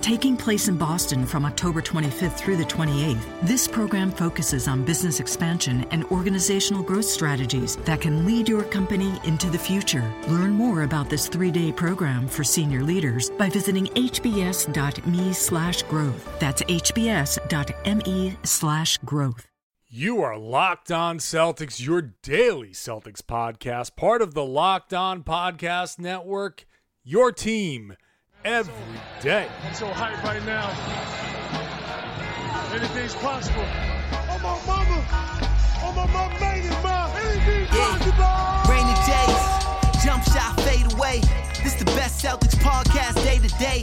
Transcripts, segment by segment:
Taking place in Boston from October 25th through the 28th, this program focuses on business expansion and organizational growth strategies that can lead your company into the future. Learn more about this three-day program for senior leaders by visiting hbs.me slash growth. That's hbs.me slash growth. You are Locked On Celtics, your daily Celtics podcast, part of the Locked On Podcast Network, your team – every day. I'm so hyped right now. Anything's possible. Oh my mama. Oh my mama made it, ma. Anything's yeah. possible. Rainy days, jump shot fade away. This the best Celtics podcast day to day,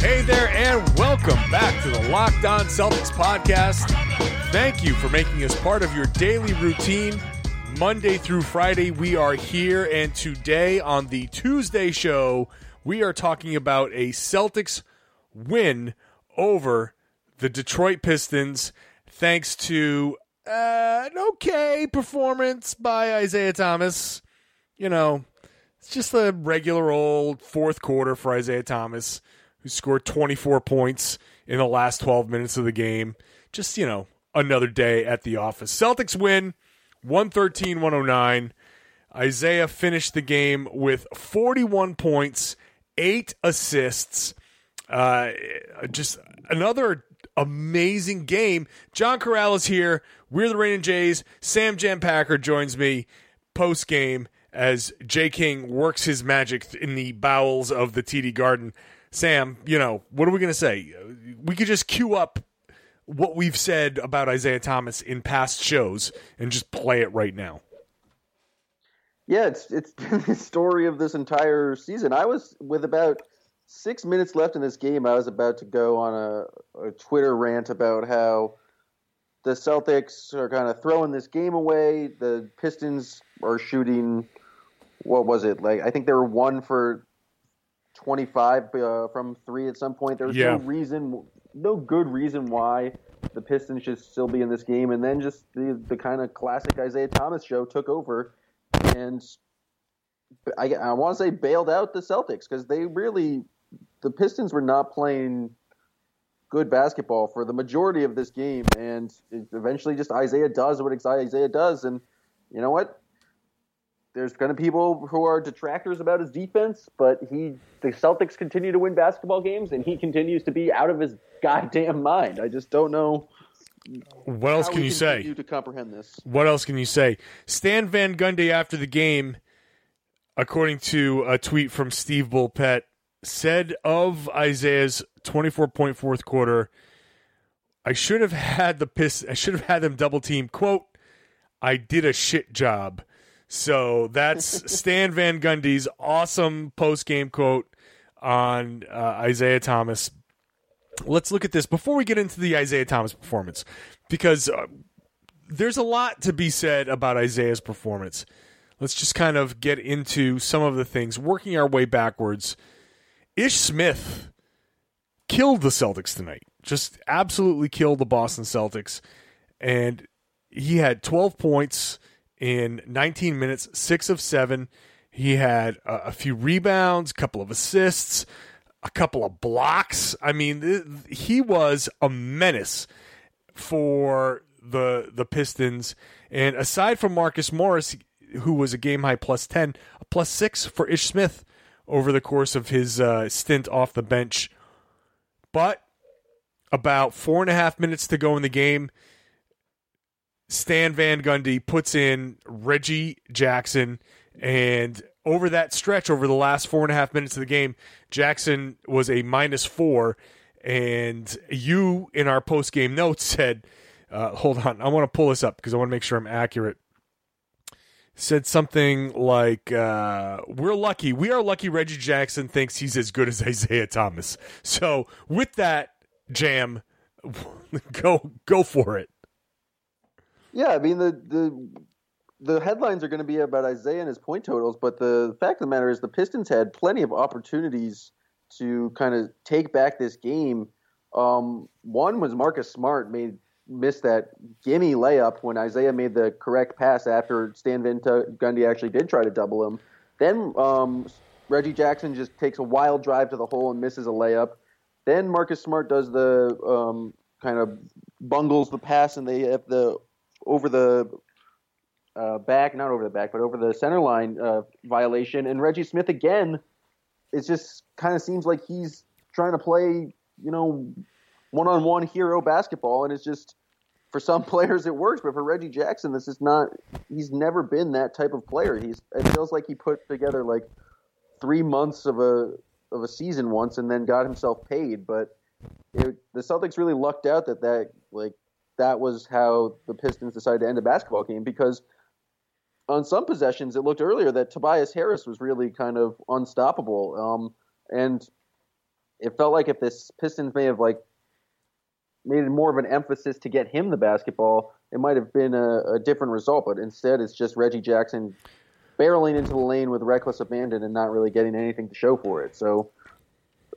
Hey there, and welcome back to the Locked On Celtics podcast. Thank you for making us part of your daily routine. Monday through Friday, we are here, and today on the Tuesday show, we are talking about a Celtics win over the Detroit Pistons, thanks to uh, an okay performance by Isaiah Thomas. You know, it's just a regular old fourth quarter for Isaiah Thomas who scored 24 points in the last 12 minutes of the game. Just, you know, another day at the office. Celtics win 113 109. Isaiah finished the game with 41 points, eight assists. Uh, just another amazing game. John Karalis is here. We're the RaininJs. Sam Jan Packer joins me post game as Jay King works his magic in the bowels of the TD Garden. Sam, you know, what are we going to say? We could just cue up what we've said about Isaiah Thomas in past shows and just play it right now. Yeah, it's it's been the story of this entire season. I was with about six minutes left in this game. I was about to go on a, a Twitter rant about how the Celtics are kind of throwing this game away. The Pistons are shooting. What was it like? I think they were one for 25 uh, from three at some point. There was yeah. no reason, no good reason why the Pistons should still be in this game. And then just the, the kind of classic Isaiah Thomas show took over. And I, I want to say bailed out the Celtics because they really, the Pistons were not playing good basketball for the majority of this game. And eventually just Isaiah does what Isaiah does. And you know what? There's going to be people who are detractors about his defense, but he the Celtics continue to win basketball games, and he continues to be out of his goddamn mind. I just don't know. What else can you say to comprehend this? What else can you say? Stan Van Gundy after the game, according to a tweet from Steve Bulpett, said of Isaiah's 24 point fourth quarter, I should have had the piss. I should have had them double team. Quote, I did a shit job. So that's Stan Van Gundy's awesome post game quote on uh, Isaiah Thomas. Let's look at this before we get into the Isaiah Thomas performance because uh, there's a lot to be said about Isaiah's performance. Let's just kind of get into some of the things, working our way backwards. Ish Smith killed the Celtics tonight. Just absolutely killed the Boston Celtics. And he had 12 points in 19 minutes, six of seven. He had a, a few rebounds, a couple of assists, a couple of blocks. I mean, th- he was a menace for the the Pistons. And aside from Marcus Morris, who was a game high plus 10, a plus six for Ish Smith over the course of his uh, stint off the bench. But about four and a half minutes to go in the game, Stan Van Gundy puts in Reggie Jackson and over that stretch, over the last four and a half minutes of the game, Jackson was a minus four. And you, in our post game notes, said, uh, hold on, I want to pull this up because I want to make sure I'm accurate. Said something like, uh, We're lucky. We are lucky Reggie Jackson thinks he's as good as Isaiah Thomas. So, with that, Jam, go go for it. Yeah, I mean the the the headlines are going to be about Isaiah and his point totals, but the fact of the matter is the Pistons had plenty of opportunities to kind of take back this game. Um, one was Marcus Smart made missed that gimme layup when Isaiah made the correct pass after Stan Van Gundy actually did try to double him. Then um, Reggie Jackson just takes a wild drive to the hole and misses a layup. Then Marcus Smart does the um, kind of bungles the pass, and they have the over the uh, back, not over the back, but over the center line uh, violation. And Reggie Smith again, it just kind of seems like he's trying to play, you know, one-on-one hero basketball, and it's just for some players it works, but for Reggie Jackson, this is not. He's never been that type of player. He's it feels like he put together like three months of a of a season once and then got himself paid, but. It, the Celtics really lucked out that that like that was how the Pistons decided to end a basketball game because on some possessions it looked earlier that Tobias Harris was really kind of unstoppable. Um, and it felt like if this Pistons may have like made it more of an emphasis to get him the basketball, it might have been a, a different result. But instead, it's just Reggie Jackson barreling into the lane with reckless abandon and not really getting anything to show for it. So,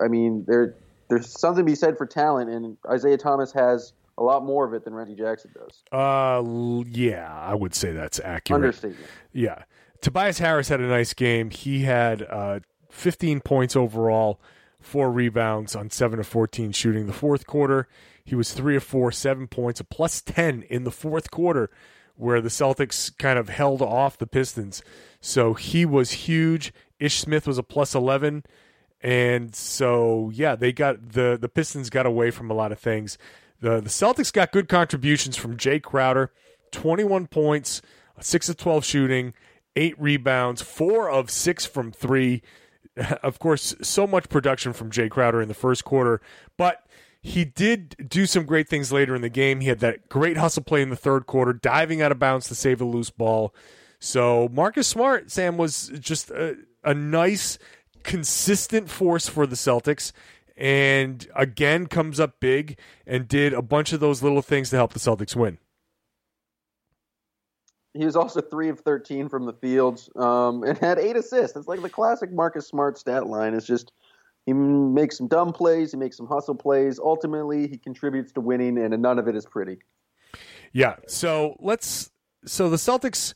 I mean, there there's something to be said for talent, and Isaiah Thomas has a lot more of it than Reggie Jackson does. Uh, yeah, I would say that's accurate. Understatement. Yeah. Tobias Harris had a nice game. He had uh, 15 points overall, four rebounds on 7 of 14 shooting. The fourth quarter, he was 3 of 4, 7 points, a plus 10 in the fourth quarter, where the Celtics kind of held off the Pistons. So he was huge. Ish Smith was a plus 11. And so, yeah, they got the, the Pistons got away from a lot of things. The the Celtics got good contributions from Jae Crowder, 21 points, 6 of 12 shooting, 8 rebounds, 4 of 6 from 3. Of course, so much production from Jae Crowder in the first quarter, but he did do some great things later in the game. He had that great hustle play in the third quarter, diving out of bounds to save a loose ball. So Marcus Smart, Sam, was just a, a nice, consistent force for the Celtics and again comes up big and did a bunch of those little things to help the Celtics win. He was also three of thirteen from the field um, and had eight assists. It's like the classic Marcus Smart stat line. It's just he makes some dumb plays, he makes some hustle plays. Ultimately, he contributes to winning, and none of it is pretty. Yeah. So let's. So the Celtics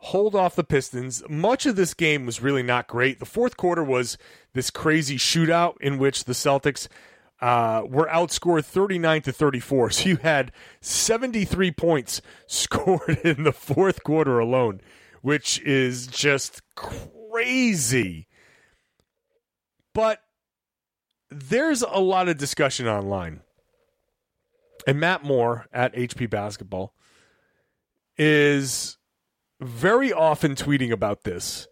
hold off the Pistons. Much of this game was really not great. The fourth quarter was this crazy shootout in which the Celtics uh, were outscored 39 to 34. So you had 73 points scored in the fourth quarter alone, which is just crazy. But there's a lot of discussion online. And Matt Moore at HP Basketball is very often tweeting about this.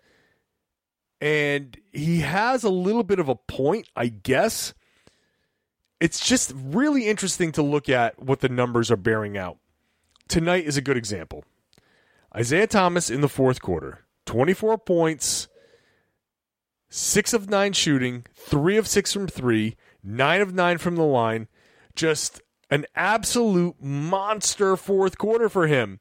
And he has a little bit of a point, I guess. It's just really interesting to look at what the numbers are bearing out. Tonight is a good example. Isaiah Thomas in the fourth quarter, 24 points, 6 of 9 shooting, 3 of 6 from 3, 9 of 9 from the line. Just an absolute monster fourth quarter for him.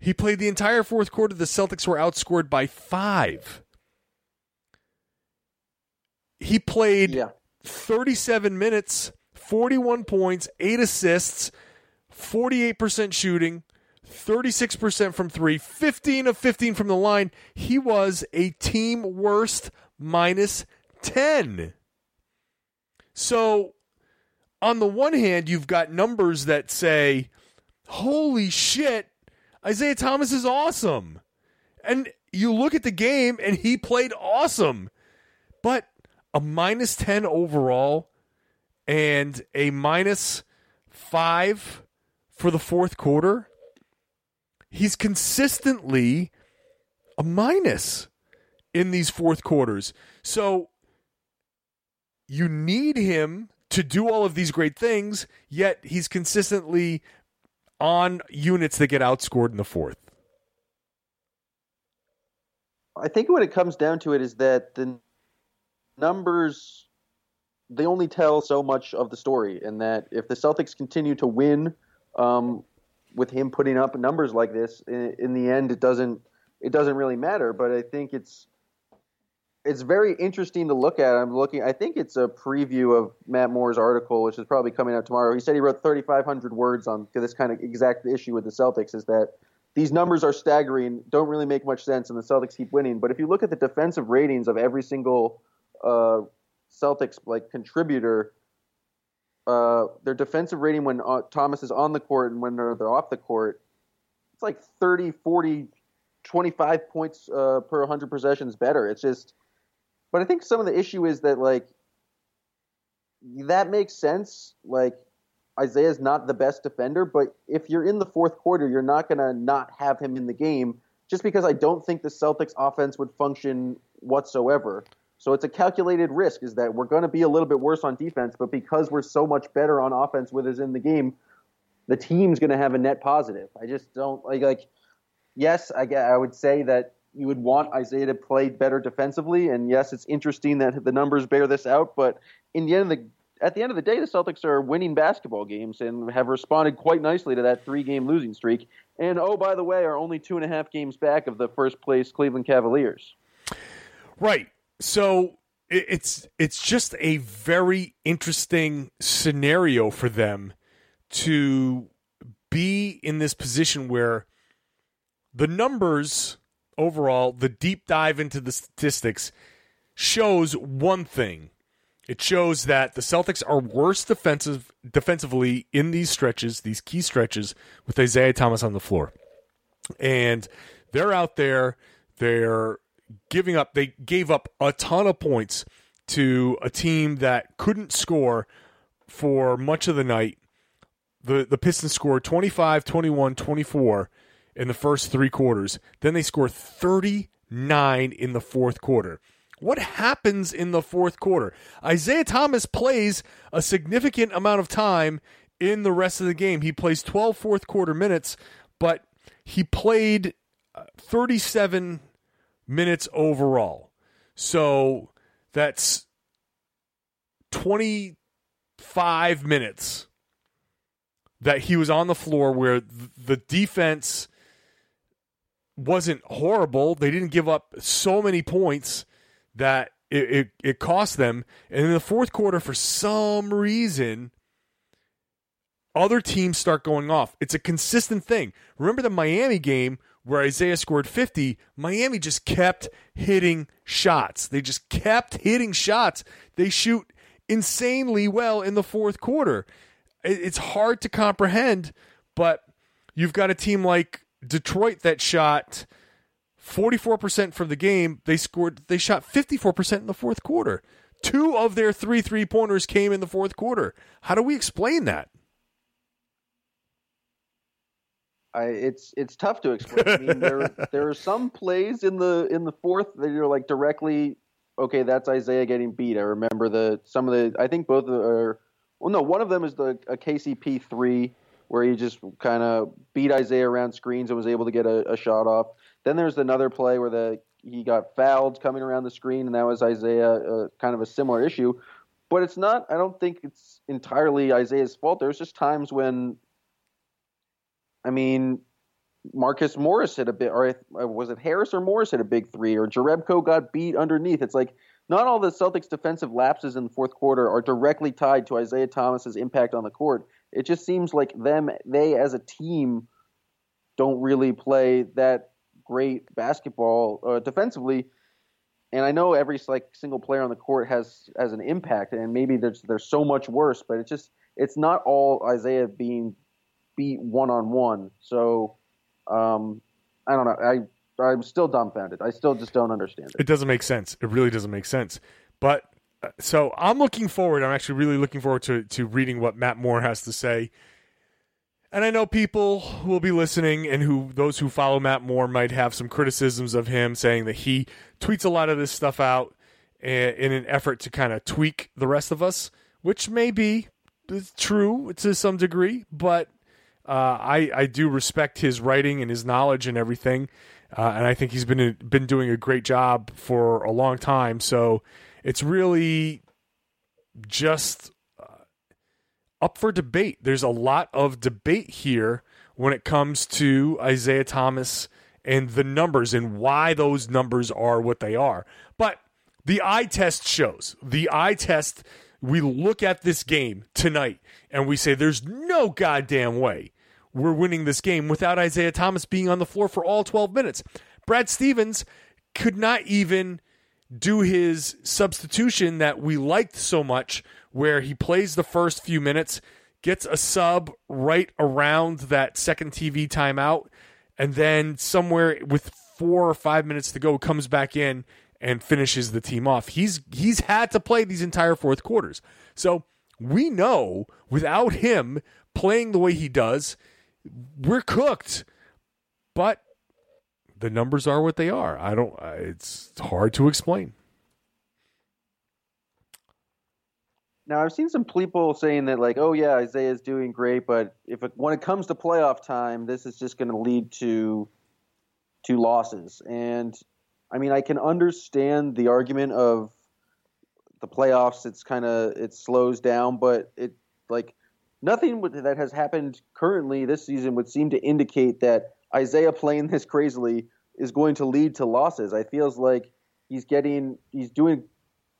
He played the entire fourth quarter. The Celtics were outscored by five. He played Yeah. 37 minutes, 41 points, eight assists, 48% shooting, 36% from three, 15 of 15 from the line. He was a team worst minus 10. So, on the one hand, you've got numbers that say, holy shit, Isaiah Thomas is awesome. And you look at the game and he played awesome. But a minus 10 overall and a minus 5 for the fourth quarter, he's consistently a minus in these fourth quarters. So you need him to do all of these great things, yet he's consistently on units that get outscored in the fourth. I think what it comes down to it is that the numbers they only tell so much of the story, and that if the Celtics continue to win um, with him putting up numbers like this, in, in, the end, it doesn't it doesn't really matter. But I think it's it's very interesting to look at. I'm looking. I think it's a preview of Matt Moore's article, which is probably coming out tomorrow. He said he wrote 3,500 words on this kind of exact issue with the Celtics. Is that these numbers are staggering, don't really make much sense, and the Celtics keep winning. But if you look at the defensive ratings of every single uh, Celtics like contributor, uh, their defensive rating when uh, Thomas is on the court and when they're, they're off the court, it's like 30, 40, 25 points uh, per 100 possessions better. It's just, but I think some of the issue is that like that makes sense. Like Isaiah's not the best defender, but if you're in the fourth quarter, you're not going to not have him in the game just because I don't think the Celtics offense would function whatsoever. So it's a calculated risk is that we're going to be a little bit worse on defense, but because we're so much better on offense with us in the game, the team's going to have a net positive. I just don't like like yes, I I would say that you would want Isaiah to play better defensively and yes, it's interesting that the numbers bear this out, but in the end of the at the end of the day, the Celtics are winning basketball games and have responded quite nicely to that three game losing streak. And oh, by the way, are only two and a half games back of the first place Cleveland Cavaliers. Right so it's it's just a very interesting scenario for them to be in this position where the numbers overall, the deep dive into the statistics shows one thing. It shows that the Celtics are worse defensive defensively in these stretches, these key stretches, with Isaiah Thomas on the floor. And they're out there, they're giving up, they gave up a ton of points to a team that couldn't score for much of the night. The the Pistons scored 25, 21, 24 in the first 3 quarters. Then they score 39 in the fourth quarter. What happens in the fourth quarter? Isaiah Thomas plays a significant amount of time in the rest of the game. He plays 12 fourth quarter minutes, but he played uh, 37 minutes overall. So that's 25 minutes that he was on the floor where the defense wasn't horrible. They didn't give up so many points that it, it, it, cost them. And in the fourth quarter, for some reason, other teams start going off. It's a consistent thing. Remember the Miami game where Isaiah scored 50, Miami just kept hitting shots. They just kept hitting shots. They shoot insanely well in the fourth quarter. It's hard to comprehend, but you've got a team like Detroit that shot 44% from the game. They scored they shot 54% in the fourth quarter. Two of their three three-pointers came in the fourth quarter. How do we explain that? I, it's it's tough to explain. I mean, there there are some plays in the in the fourth that you're like directly, okay, that's Isaiah getting beat. I remember the some of the. I think both are. Well, no, one of them is the a KCP three where he just kind of beat Isaiah around screens and was able to get a, a shot off. Then there's another play where the he got fouled coming around the screen, and that was Isaiah, uh, kind of a similar issue. But it's not. I don't think it's entirely Isaiah's fault. There's just times when I mean, Marcus Morris hit a bit, or was it Harris or Morris hit a big three, or Jerebko got beat underneath. It's like not all the Celtics' defensive lapses in the fourth quarter are directly tied to Isaiah Thomas's impact on the court. It just seems like them, they as a team, don't really play that great basketball uh, defensively. And I know every like single player on the court has has an impact, and maybe there's there's so much worse, but it's just it's not all Isaiah being beat one on one. So um, I don't know. I I'm still dumbfounded. I still just don't understand it. It doesn't make sense. It really doesn't make sense. But so I'm looking forward. I'm actually really looking forward to to reading what Matt Moore has to say. And I know people will be listening and who those who follow Matt Moore might have some criticisms of him saying that he tweets a lot of this stuff out in an effort to kind of tweak the rest of us, which may be true to some degree, but uh, I I do respect his writing and his knowledge and everything, uh, and I think he's been been doing a great job for a long time. So it's really just uh, up for debate. There's a lot of debate here when it comes to Isaiah Thomas and the numbers and why those numbers are what they are. But the eye test shows. The eye test, we look at this game tonight and we say there's no goddamn way we're winning this game without Isaiah Thomas being on the floor for all 12 minutes. Brad Stevens could not even do his substitution that we liked so much where he plays the first few minutes, gets a sub right around that second TV timeout, and then somewhere with four or five minutes to go comes back in and finishes the team off. He's he's had to play these entire fourth quarters. So we know without him playing the way he does, we're cooked. But the numbers are what they are. I don't it's hard to explain. Now I've seen some people saying that like, oh yeah, Isaiah is doing great, but if it, when it comes to playoff time, this is just going to lead to to losses. And I mean, I can understand the argument of the playoffs. It's kind of it slows down, but it like nothing that has happened currently this season would seem to indicate that Isaiah playing this crazily is going to lead to losses. I feels like he's getting he's doing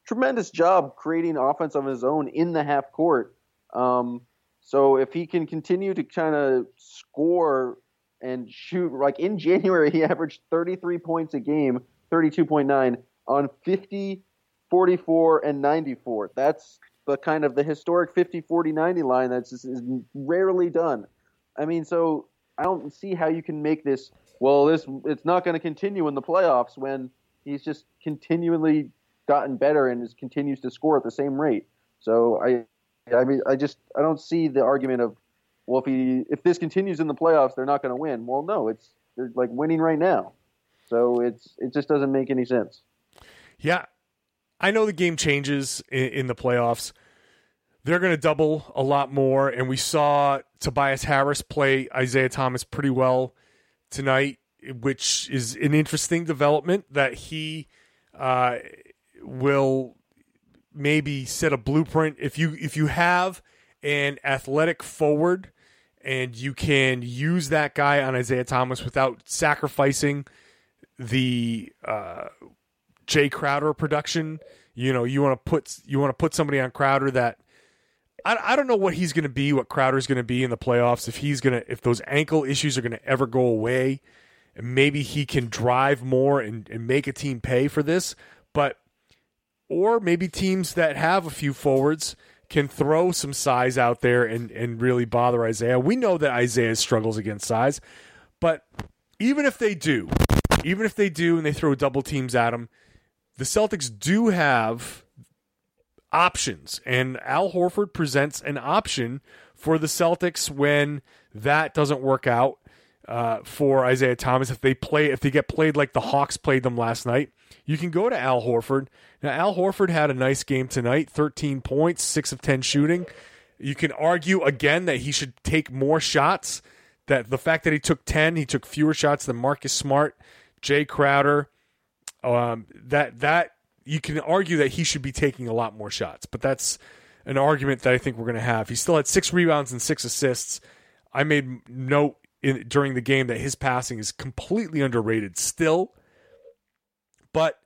tremendous job creating offense of his own in the half court. Um, so if he can continue to kind of score and shoot, like in January, he averaged 33 points a game, 32.9 on 50, 44, and 94. That's the kind of the historic 50, 40, 90 line that's just, is rarely done. I mean, so I don't see how you can make this. Well, this it's not going to continue in the playoffs when he's just continually gotten better and is, continues to score at the same rate. So I, I mean, I just I don't see the argument of, well, if he if this continues in the playoffs, they're not going to win. Well, no, it's they're like winning right now. So it's it just doesn't make any sense. Yeah, I know the game changes in, in the playoffs. They're going to double a lot more, and we saw Tobias Harris play Isaiah Thomas pretty well tonight, which is an interesting development that he uh, will maybe set a blueprint if you if you have an athletic forward and you can use that guy on Isaiah Thomas without sacrificing the uh, Jae Crowder production. You know, you want to put you want to put somebody on Crowder that I, I don't know what he's going to be, what Crowder's going to be in the playoffs. If he's going to if those ankle issues are going to ever go away, and maybe he can drive more and, and make a team pay for this. But or maybe teams that have a few forwards can throw some size out there and, and really bother Isaiah. We know that Isaiah struggles against size, but even if they do, even if they do and they throw double teams at him, the Celtics do have options, and Al Horford presents an option for the Celtics when that doesn't work out uh, for Isaiah Thomas. If they play, if they get played like the Hawks played them last night, you can go to Al Horford. Now, Al Horford had a nice game tonight 13 points, 6 of 10 shooting. You can argue again that he should take more shots. That the fact that he took 10, he took fewer shots than Marcus Smart, Jae Crowder. Um, that that you can argue that he should be taking a lot more shots, but that's an argument that I think we're going to have. He still had six rebounds and six assists. I made note in, during the game that his passing is completely underrated still. But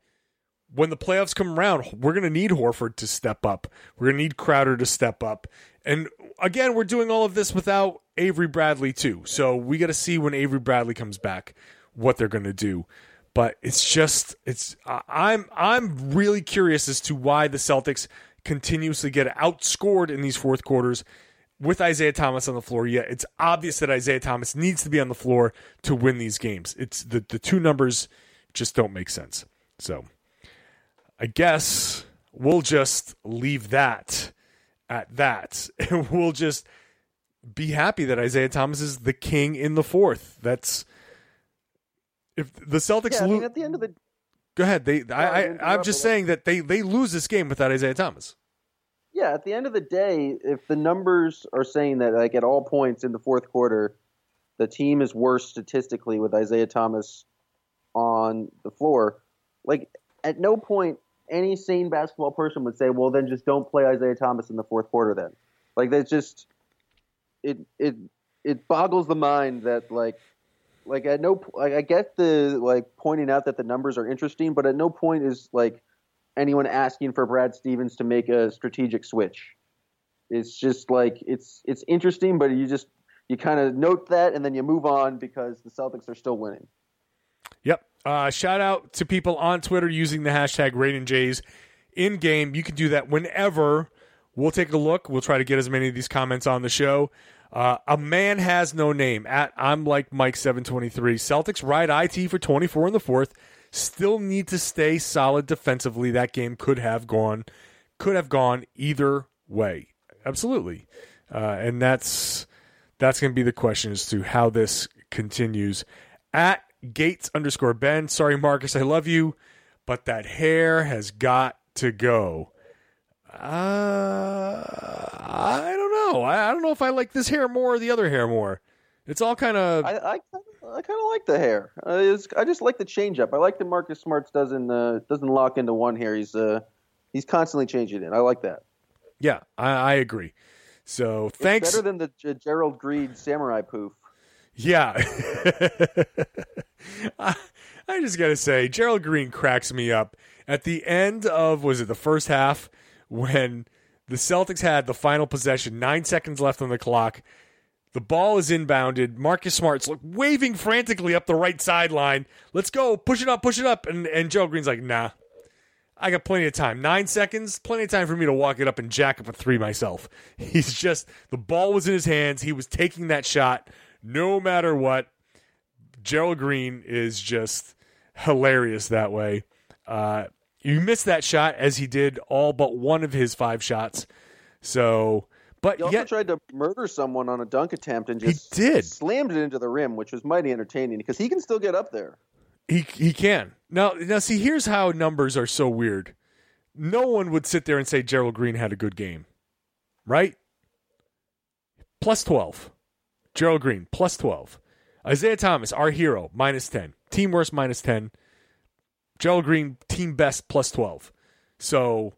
when the playoffs come around, we're going to need Horford to step up. We're going to need Crowder to step up. And again, we're doing all of this without Avery Bradley too. So we got to see when Avery Bradley comes back what they're going to do. But it's just it's I'm I'm really curious as to why the Celtics continuously get outscored in these fourth quarters with Isaiah Thomas on the floor. Yeah, it's obvious that Isaiah Thomas needs to be on the floor to win these games. It's the the two numbers just don't make sense. So I guess we'll just leave that at that. And we'll just be happy that Isaiah Thomas is the king in the fourth. That's if the Celtics Yeah, I mean, lose. at the end of the Go ahead. They. I. I I'm just saying that they they lose this game without Isaiah Thomas. yeah, at the end of the day, if the numbers are saying that like at all points in the fourth quarter, the team is worse statistically with Isaiah Thomas on the floor, like at no point any sane basketball person would say, "Well, then just don't play Isaiah Thomas in the fourth quarter." Then, like that's just it it it boggles the mind that like like at no like I get the like pointing out that the numbers are interesting, but at no point is like anyone asking for Brad Stevens to make a strategic switch. It's just like it's it's interesting, but you just you kind of note that and then you move on because the Celtics are still winning. Yep. Uh, shout out to people on Twitter using the hashtag RaininJs in game. You can do that whenever. We'll take a look. We'll try to get as many of these comments on the show. Uh, a man has no name at I'm like Mike seven twenty three. Celtics ride it for twenty four in the fourth. Still need to stay solid defensively. That game could have gone, could have gone either way. Absolutely, uh, and that's that's going to be the question as to how this continues. At Gates underscore Ben, sorry Marcus, I love you, but that hair has got to go. Uh, I don't know. I, I don't know if I like this hair more or the other hair more. It's all kind of I I, I kind of like the hair. Uh, it's, I just like the change up. I like that Marcus Smarts doesn't uh, doesn't lock into one hair. He's uh he's constantly changing it. I like that. yeah. I, I agree. So thanks. Better than the G- Gerald Green samurai poof. Yeah. I, I just got to say, Gerald Green cracks me up. At the end of, was it the first half, when the Celtics had the final possession, nine seconds left on the clock, the ball is inbounded. Marcus Smart's like waving frantically up the right sideline. Let's go, push it up, push it up. And, and Gerald Green's like, nah, I got plenty of time. Nine seconds, plenty of time for me to walk it up and jack up a three myself. He's just, the ball was in his hands. He was taking that shot no matter what. Gerald Green is just hilarious that way. Uh, you missed that shot as he did all but one of his five shots. So, but He also yet, tried to murder someone on a dunk attempt and He just did. slammed it into the rim, which was mighty entertaining because he can still get up there. He he can. Now now see here's how numbers are so weird. No one would sit there and say Gerald Green had a good game. Right? Plus 12. Gerald Green plus 12. Isaiah Thomas our hero minus 10. Team worst minus 10. Gerald Green team best plus 12. So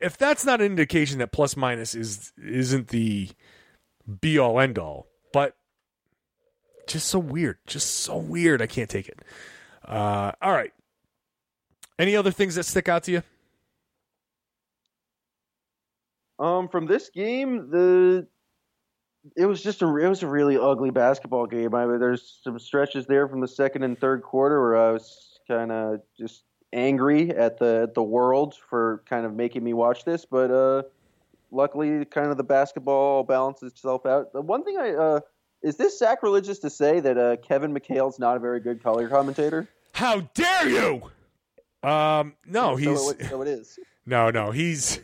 if that's not an indication that plus minus is isn't the be all end all, but just so weird, just so weird. I can't take it. Uh, all right. Any other things that stick out to you? Um, from this game, the it was just a it was a really ugly basketball game. I mean, there's some stretches there from the second and third quarter where I was kind of just angry at the at the world for kind of making me watch this, but uh, luckily, kind of the basketball balances itself out. The one thing I uh, is this sacrilegious to say that uh, Kevin McHale's not a very good color commentator? How dare you? Um, no, he's so it, so it is. no, no, he's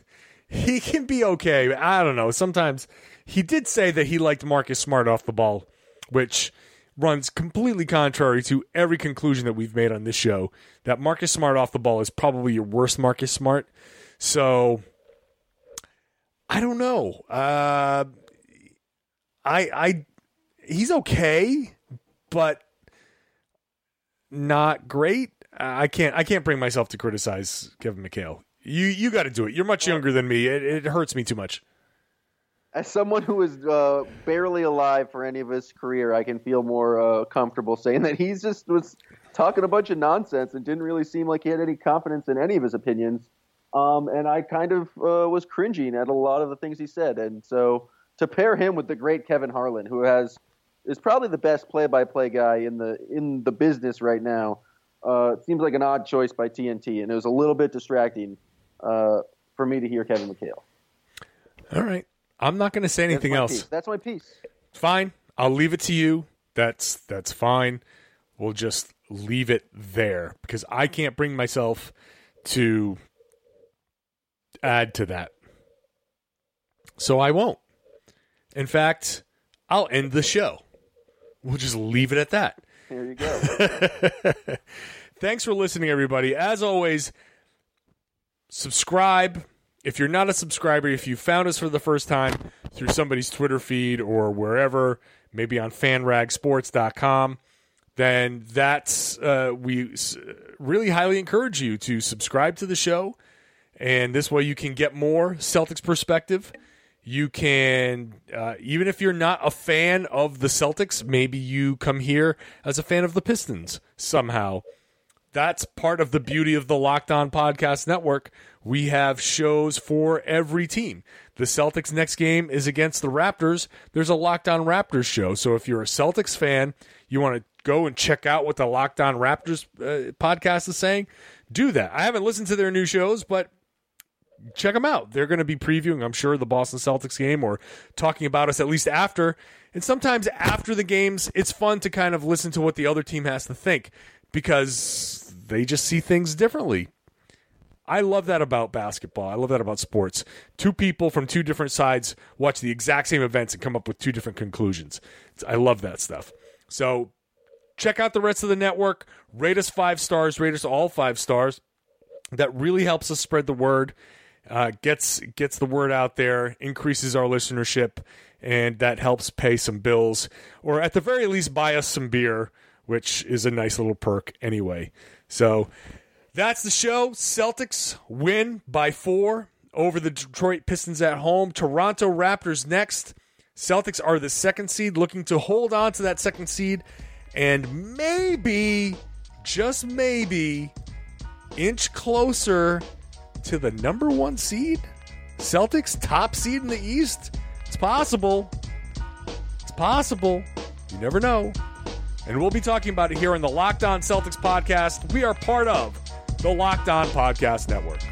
he can be okay. I don't know. Sometimes he did say that he liked Marcus Smart off the ball, which runs completely contrary to every conclusion that we've made on this show. That Marcus Smart off the ball is probably your worst Marcus Smart. So I don't know. Uh, I I he's okay, but not great. I can't I can't bring myself to criticize Kevin McHale. You you got to do it. You're much younger than me. It, it hurts me too much. As someone who was uh, barely alive for any of his career, I can feel more uh, comfortable saying that he's just was talking a bunch of nonsense and didn't really seem like he had any confidence in any of his opinions. Um, and I kind of uh, was cringing at a lot of the things he said. And so to pair him with the great Kevin Harlan, who has is probably the best play-by-play guy in the in the business right now, uh, seems like an odd choice by TNT, and it was a little bit distracting uh, for me to hear Kevin McHale. All right. I'm not going to say anything my else. piece. That's my piece. Fine. I'll leave it to you. That's that's fine. We'll just leave it there because I can't bring myself to add to that. So I won't. In fact, I'll end the show. We'll just leave it at that. There you go. Thanks for listening, everybody. As always, subscribe. If you're not a subscriber, if you found us for the first time through somebody's Twitter feed or wherever, maybe on fanragsports.com, then that's uh, we really highly encourage you to subscribe to the show, and this way you can get more Celtics perspective. You can, uh, even if you're not a fan of the Celtics, maybe you come here as a fan of the Pistons somehow. That's part of the beauty of the Locked On Podcast Network. We have shows for every team. The Celtics' next game is against the Raptors. There's a Locked On Raptors show. So if you're a Celtics fan, you want to go and check out what the Locked On Raptors uh, podcast is saying, do that. I haven't listened to their new shows, but check them out. They're going to be previewing, I'm sure, the Boston Celtics game or talking about us at least after. And sometimes after the games, it's fun to kind of listen to what the other team has to think because they just see things differently. I love that about basketball. I love that about sports. Two people from two different sides watch the exact same events and come up with two different conclusions. I love that stuff. So check out the rest of the network. Rate us five stars. Rate us all five stars. That really helps us spread the word. Uh, gets gets the word out there, increases our listenership, and that helps pay some bills, or at the very least, buy us some beer, which is a nice little perk anyway. So that's the show. Celtics win by four over the Detroit Pistons at home. Toronto Raptors next. Celtics are the second seed, looking to hold on to that second seed and maybe, just maybe, inch closer to the number one seed. Celtics top seed in the East. It's possible. It's possible. You never know. And we'll be talking about it here on the Locked On Celtics podcast. We are part of the Locked On Podcast Network.